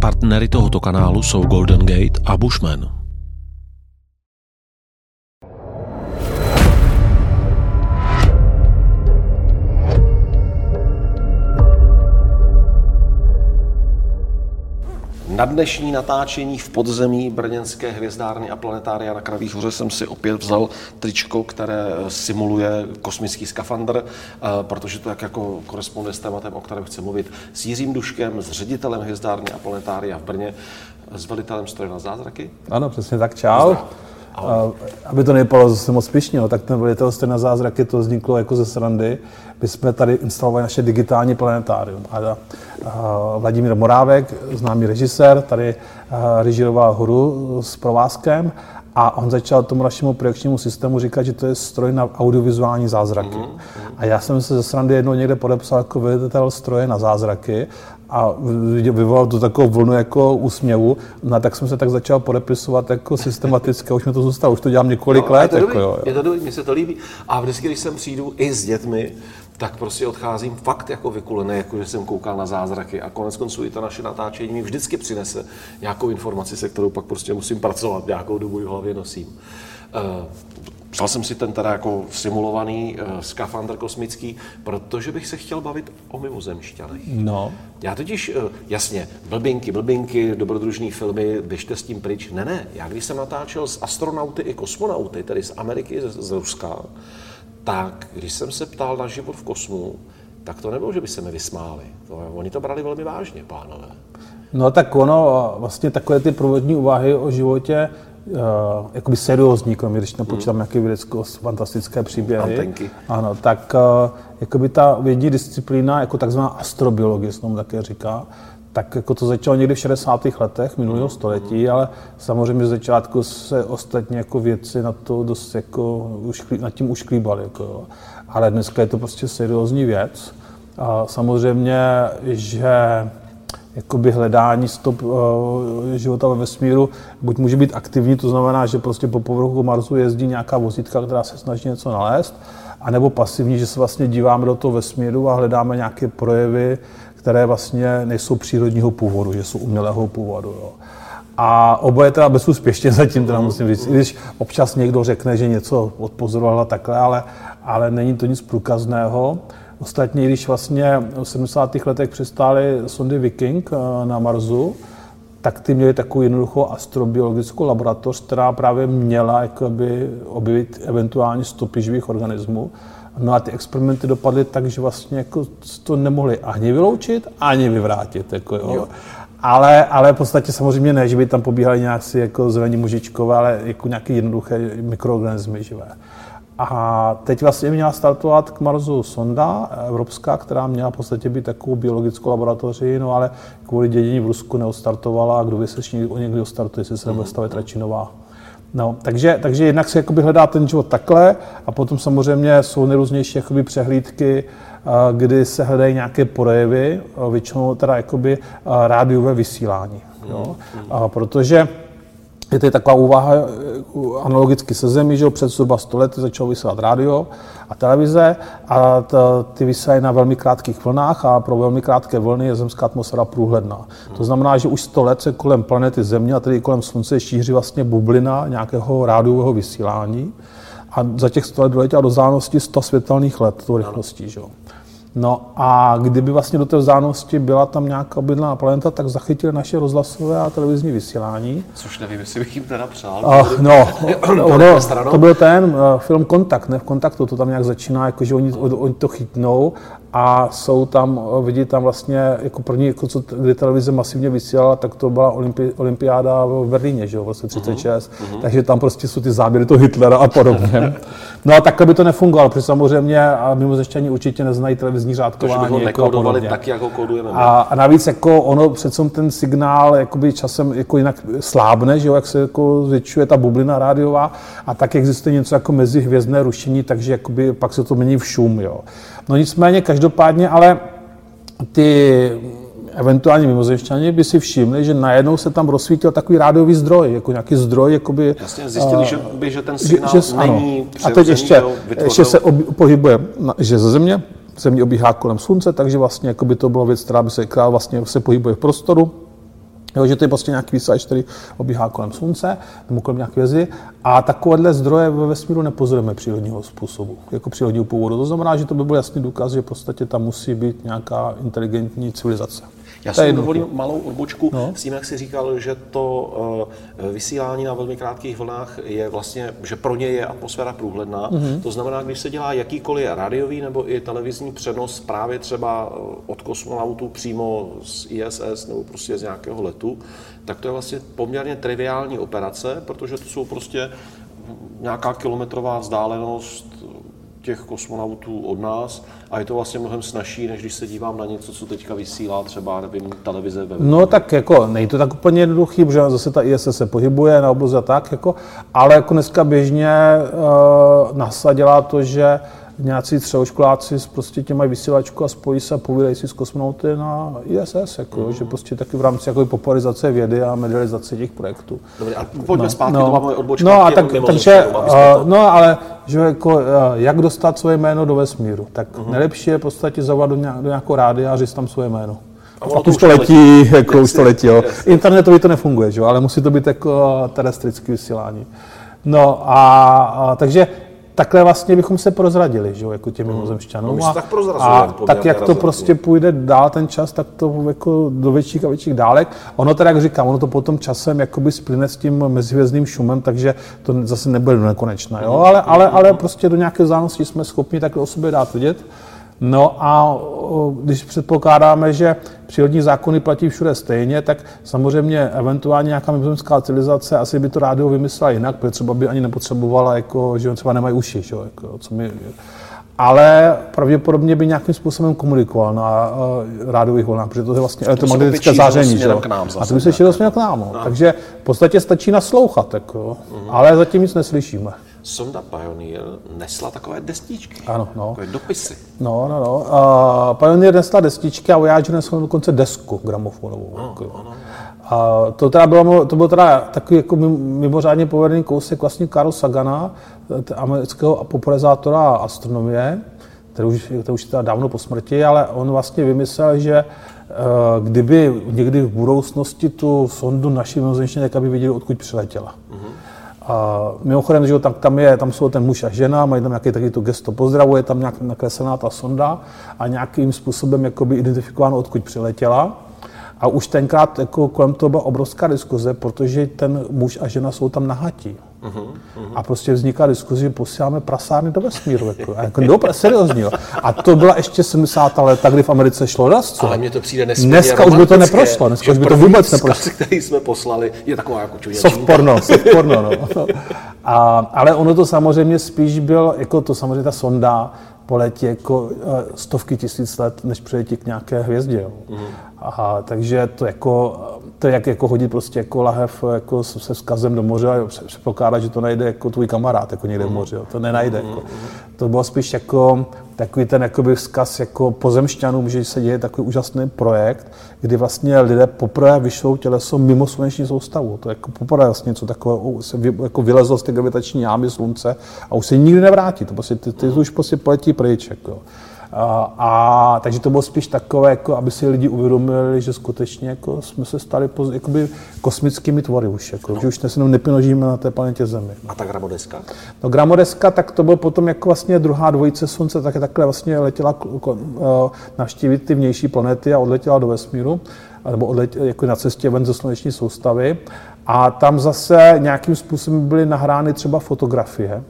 Partnery tohoto kanálu jsou Golden Gate a Bushman. Na dnešní natáčení v podzemí brněnské hvězdárny a planetária na Kravých hoře jsem si opět vzal tričko, které simuluje kosmický skafandr, eh, protože to jak jako koresponduje s tématem, o kterém chci mluvit, s Jiřím Duškem, s ředitelem hvězdárny a planetária v Brně, s velitelem stroje na zázraky. Ano, přesně tak, čau. A, aby to nevypadalo zase moc pišně, no, tak ten velitel na zázraky to vzniklo jako ze srandy. My jsme tady instalovali naše digitální planetárium. A, a Vladimír Morávek, známý režisér, tady režíroval hru s provázkem a on začal tomu našemu projekčnímu systému říkat, že to je stroj na audiovizuální zázraky. Mm-hmm. A já jsem se ze srandy jednou někde podepsal jako velitel stroje na zázraky a vyvolal to takovou vlnu jako úsměvu. No tak jsem se tak začal podepisovat jako systematicky, už mi to zůstalo, už to dělám několik no, let. Je to, jako, jo, je to dobrý, mně se to líbí. A vždycky, když sem přijdu i s dětmi, tak prostě odcházím fakt jako vykulený, jako že jsem koukal na zázraky a konec konců i to naše natáčení mi vždycky přinese nějakou informaci, se kterou pak prostě musím pracovat, nějakou dobu v hlavě nosím. Uh, Vzal jsem si ten teda jako simulovaný uh, skafandr kosmický, protože bych se chtěl bavit o mimozemšťanech. No. Já totiž, uh, jasně, blbinky, blbinky, dobrodružný filmy, běžte s tím pryč. Ne, ne, já když jsem natáčel s astronauty i kosmonauty, tedy z Ameriky, z, z Ruska, tak když jsem se ptal na život v kosmu, tak to nebylo, že by se mi vysmáli. To, oni to brali velmi vážně, pánové. No tak ono, vlastně takové ty průvodní úvahy o životě, uh, jakoby seriózní, kromě když nepočítám hmm. nějaké vědecko-fantastické příběhy. Antenky. Ano, tak uh, jakoby ta vědní disciplína, jako takzvaná astrobiologie, se tomu také říká, tak jako to začalo někdy v 60. letech minulého století, ale samozřejmě z začátku se ostatní jako věci na to dost jako ušklí, nad tím ušklíbali. Jako. Ale dneska je to prostě seriózní věc. A samozřejmě, že jakoby hledání stop uh, života ve vesmíru buď může být aktivní, to znamená, že prostě po povrchu Marsu jezdí nějaká vozítka, která se snaží něco nalézt, anebo pasivní, že se vlastně díváme do toho vesmíru a hledáme nějaké projevy, které vlastně nejsou přírodního původu, že jsou umělého původu. Jo. A oboje teda bezúspěšně zatím, teda musím říct, i když občas někdo řekne, že něco odpozoroval takhle, ale, ale není to nic průkazného. Ostatně, když vlastně v 70. letech přistály sondy Viking eh, na Marsu, tak ty měly takovou jednoduchou astrobiologickou laboratoř, která právě měla jakoby, objevit eventuální stopy živých organismů. No a ty experimenty dopadly tak, že vlastně jako to nemohli ani vyloučit, ani vyvrátit. Jako jo. Jo. Ale, ale v podstatě samozřejmě ne, že by tam pobíhali nějaký jako zelení mužičkové, ale jako nějaké jednoduché mikroorganismy živé. A teď vlastně měla startovat k Marsu sonda evropská, která měla v podstatě být takovou biologickou laboratoří, no ale kvůli dědění v Rusku neostartovala a kdo ví, se o někdy ostartuje, jestli se nebude stavět radši nová. No, takže, takže jednak se jakoby hledá ten život takhle a potom samozřejmě jsou nejrůznější jakoby přehlídky, kdy se hledají nějaké projevy, většinou teda jakoby rádiové vysílání. Jo? A protože je to taková úvaha eh, analogicky se zemí, že před zhruba 100 lety začalo vysílat rádio a televize a ty vysílají na velmi krátkých vlnách a pro velmi krátké vlny je zemská atmosféra průhledná. To znamená, že už 100 let se kolem planety Země a tedy kolem Slunce šíří vlastně bublina nějakého rádiového vysílání a za těch 100 let doletěla do zánosti 100 světelných let tou rychlostí. Že? No a kdyby vlastně do té vzdálenosti byla tam nějaká obydlená planeta, tak zachytili naše rozhlasové a televizní vysílání. Což nevím, jestli bych jim teda přál. Uh, no, ono, to byl ten uh, film Kontakt, ne v kontaktu, to tam nějak začíná, jakože oni, oni to chytnou a jsou tam, vidí tam vlastně jako první, jako co, kdy televize masivně vysílala, tak to byla olympi, olympiáda v Berlíně, že jo, vlastně 36, uh-huh. takže tam prostě jsou ty záběry toho Hitlera a podobně. No a takhle by to nefungovalo, protože samozřejmě a mimozešťaní určitě neznají televizní řádkování. To, jako a tak, jak ho kódujeme. A, a, navíc jako ono přece ten signál jakoby časem jako jinak slábne, že jo, jak se jako zvětšuje ta bublina rádiová a tak existuje něco jako mezihvězdné rušení, takže jakoby pak se to mění v šum, jo. No nicméně každopádně, ale ty eventuálně mimozemšťani by si všimli, že najednou se tam rozsvítil takový rádiový zdroj, jako nějaký zdroj, jakoby... Jasně, zjistili, uh, že, by, že ten signál že, že, není A teď ještě, ještě se ob, pohybuje, že ze země, země obíhá kolem slunce, takže vlastně jako by to bylo věc, která by se, která vlastně se pohybuje v prostoru, Jo, že to je prostě nějaký vysílač, který obíhá kolem Slunce nebo kolem nějaké hvězdy a takovéhle zdroje ve vesmíru nepozorujeme přírodního způsobu, jako přírodního původu. To znamená, že to by byl jasný důkaz, že v podstatě tam musí být nějaká inteligentní civilizace. Já si dovolím malou odbočku No. s tím, jak jsi říkal, že to eh, vysílání na velmi krátkých vlnách je vlastně, že pro ně je atmosféra průhledná. Mhm. To znamená, když se dělá jakýkoliv rádiový nebo i televizní přenos právě třeba eh, od kosmonautů přímo z ISS nebo prostě z nějakého letu, tak to je vlastně poměrně triviální operace, protože to jsou prostě nějaká kilometrová vzdálenost těch kosmonautů od nás a je to vlastně mnohem snažší, než když se dívám na něco, co teďka vysílá třeba, nevím, televize ve No tak jako, není to tak úplně jednoduchý, protože zase ta ISS se pohybuje na obloze a tak, jako, ale jako dneska běžně uh, NASA dělá to, že nějací středoškoláci s prostě těma mají vysílačku a spojí se a povídají si s kosmonauty na ISS, jako, mm. že prostě taky v rámci jako popularizace vědy a medializace těch projektů. Dobře, a pojďme zpátky, to byla moje odbočka. No a tak, takže, jsme to- no ale, že jako, uh, jak dostat svoje jméno do vesmíru, tak uh-huh. nejlepší je v podstatě zavolat do, nějak, do nějakého rádia a říct tam svoje jméno. A pak to už to letí, letí. jako už to letí, jo. Internetově to nefunguje, že jo, ale musí to být jako terestrické vysílání. No a, a takže takhle vlastně bychom se prozradili, že jo, jako těm mimozemšťanům. No, my se a, tak a tak jak to prostě půjde dál ten čas, tak to jako do větších a větších dálek. Ono teda, jak říkám, ono to potom časem jakoby splyne s tím mezihvězdným šumem, takže to zase nebude do nekonečna, jo? Ale, ale, ale prostě do nějaké vzdálenosti jsme schopni takhle o sobě dát vidět. No a když předpokládáme, že přírodní zákony platí všude stejně, tak samozřejmě eventuálně nějaká mimozemská civilizace asi by to rádio vymyslela jinak, protože třeba by ani nepotřebovala, jako, že třeba nemají uši, že jako, co my, ale pravděpodobně by nějakým způsobem komunikoval na uh, rádiových vlnách, protože to je vlastně elektromagnetické záření. že k nám A zase to by se šířilo směrem k nám. No. Takže v podstatě stačí naslouchat, jako, ale zatím nic neslyšíme. Sonda Pioneer nesla takové destičky, Ano, no. takové dopisy. No, no, no. Uh, Pioneer nesla destičky a Voyager nesla dokonce desku gramofonovou. jako. A to, teda bylo, to byl teda takový jako mim- mimořádně povedený kousek vlastně Carl Sagana, amerického popularizátora astronomie, který už, který už je teda dávno po smrti, ale on vlastně vymyslel, že eh, kdyby někdy v budoucnosti tu sondu naši mimozemštění, tak aby viděli, odkud přiletěla. A mimochodem, že jo, tam, tam, je, tam jsou ten muž a žena, mají tam nějaký taky to gesto pozdravu, je tam nějak nakreslená ta sonda a nějakým způsobem jakoby identifikováno, odkud přiletěla. A už tenkrát jako kolem toho byla obrovská diskuze, protože ten muž a žena jsou tam nahatí. A prostě vzniká diskuze, že posíláme prasárny do vesmíru. Jako, a jako no, seriózně. jo. A to byla ještě 70. léta, kdy v Americe šlo raz. Ale mně to přijde nesmírně Dneska už by to neprošlo, dneska už by to vůbec vzkaz, neprošlo. který jsme poslali, je taková jako čuděčinka. Soft porno, soft porno, no. A, ale ono to samozřejmě spíš byl, jako to samozřejmě ta sonda poletí jako eh, stovky tisíc let, než přiletí k nějaké hvězdě. Jo. Mhm. A, takže to jako, to je jak jako hodit prostě jako lahev jako se vzkazem do moře a pře- předpokládat, že to najde jako tvůj kamarád jako někde v moři. Jo. To nenajde. Jako. To bylo spíš jako takový ten jakoby vzkaz jako pozemšťanům, že se děje takový úžasný projekt, kdy vlastně lidé poprvé vyšlou těleso mimo sluneční soustavu. To je jako poprvé vlastně něco takového, se vy, jako vylezlo z té gravitační jámy slunce a už se nikdy nevrátí. To prostě, ty, ty už prostě poletí pryč. Jako. A, a, takže to bylo spíš takové, jako, aby si lidi uvědomili, že skutečně jako, jsme se stali poz, jakoby, kosmickými tvory už, jako, že už se jenom nepinožíme na té planetě Zemi. A ta gramodeska? No Gramodeska, tak to byl potom jako vlastně druhá dvojice Slunce, tak takhle vlastně letěla eh, navštívit ty vnější planety a odletěla do vesmíru, nebo odletěla jako na cestě ven ze sluneční soustavy. A tam zase nějakým způsobem byly nahrány třeba fotografie,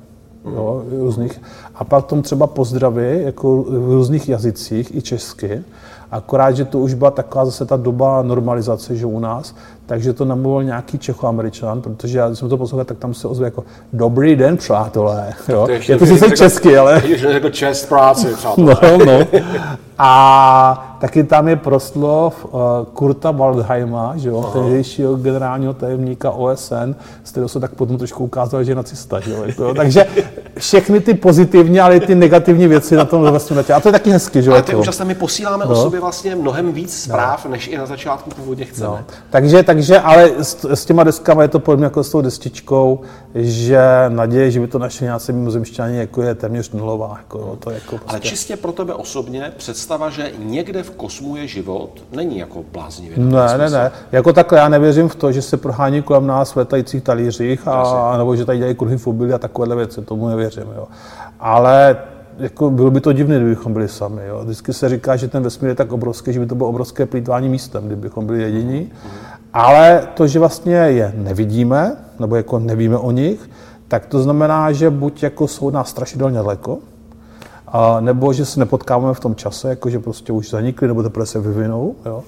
jo, různých. A pak tom třeba pozdravy jako v různých jazycích, i česky. Akorát, že to už byla taková zase ta doba normalizace, že u nás, takže to namluvil nějaký Čechoameričan, protože já, když jsem to poslouchal, tak tam se ozve jako Dobrý den, přátelé. Jo? To ještě Je to sice česky, ale... Když řekl čest práci, přátelé. No, no. A taky tam je proslov uh, Kurta Waldheima, že jo, tehdejšího generálního tajemníka OSN, z kterého se tak potom trošku ukázalo, že je nacista. Že jo, jako, jo. Takže všechny ty pozitivní, ale i ty negativní věci na tom vesmíru. A to je taky hezky, že Ale to je úžasné, my posíláme no. o sobě vlastně mnohem víc zpráv, no. než i na začátku původně chceme. No. Takže, takže, ale s, s těma deskama je to podobně jako s tou destičkou, že naděje, že by to našli nějací mimozemšťani, jako je téměř nulová. Jako, jo, to je jako prostě... Ale čistě pro tebe osobně představa, že někde v kosmu je život, není jako bláznivě. Ne, ne, ne. Jako takhle já nevěřím v to, že se prohání kolem nás v letajících talířích, a, nebo že tady dělají kruhy v obili a takovéhle věci, tomu nevěřím. Jo. Ale jako bylo by to divné, kdybychom byli sami. Jo. Vždycky se říká, že ten vesmír je tak obrovský, že by to bylo obrovské plýtvání místem, kdybychom byli jediní. Ale to, že vlastně je nevidíme, nebo jako nevíme o nich, tak to znamená, že buď jako jsou nás strašidelně daleko, a nebo že se nepotkáváme v tom čase, jako že prostě už zanikly, nebo teprve se vyvinou. Jo.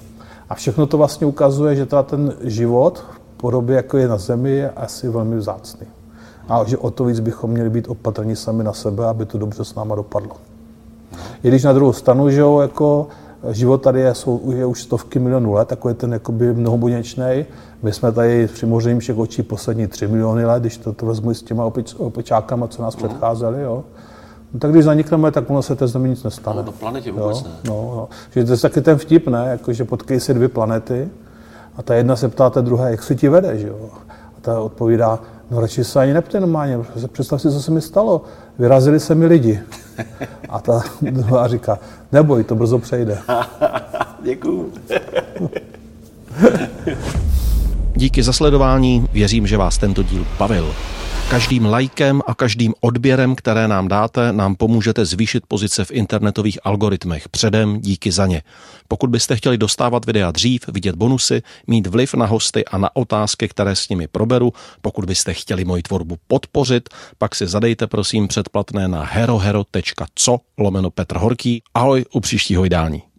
A všechno to vlastně ukazuje, že teda ten život v podobě, jako je na Zemi, je asi velmi vzácný. A že o to víc bychom měli být opatrní sami na sebe, aby to dobře s náma dopadlo. I když na druhou stranu, že jo, jako život tady je, jsou, je už stovky milionů let, takový ten jakoby mnohobuněčný. My jsme tady při všech očí poslední tři miliony let, když to, to vezmu s těma opič, opičákama, co nás předcházeli. Jo. No, tak když zanikneme, tak ono se té zemi nic nestane. Ale na planetě vůbec jo, ne. No, no. Že to je taky ten vtip, ne? Jako, že potkají se dvě planety a ta jedna se ptá té druhé, jak se ti vede, že jo? A ta odpovídá, no radši se ani neptej normálně, představ si, co se mi stalo. Vyrazili se mi lidi. A ta druhá říká, neboj, to brzo přejde. Děkuju. Díky za sledování, věřím, že vás tento díl bavil. Každým lajkem a každým odběrem, které nám dáte, nám pomůžete zvýšit pozice v internetových algoritmech. Předem díky za ně. Pokud byste chtěli dostávat videa dřív, vidět bonusy, mít vliv na hosty a na otázky, které s nimi proberu, pokud byste chtěli moji tvorbu podpořit, pak si zadejte prosím předplatné na herohero.co lomeno Petr Horký. Ahoj u příštího jdání.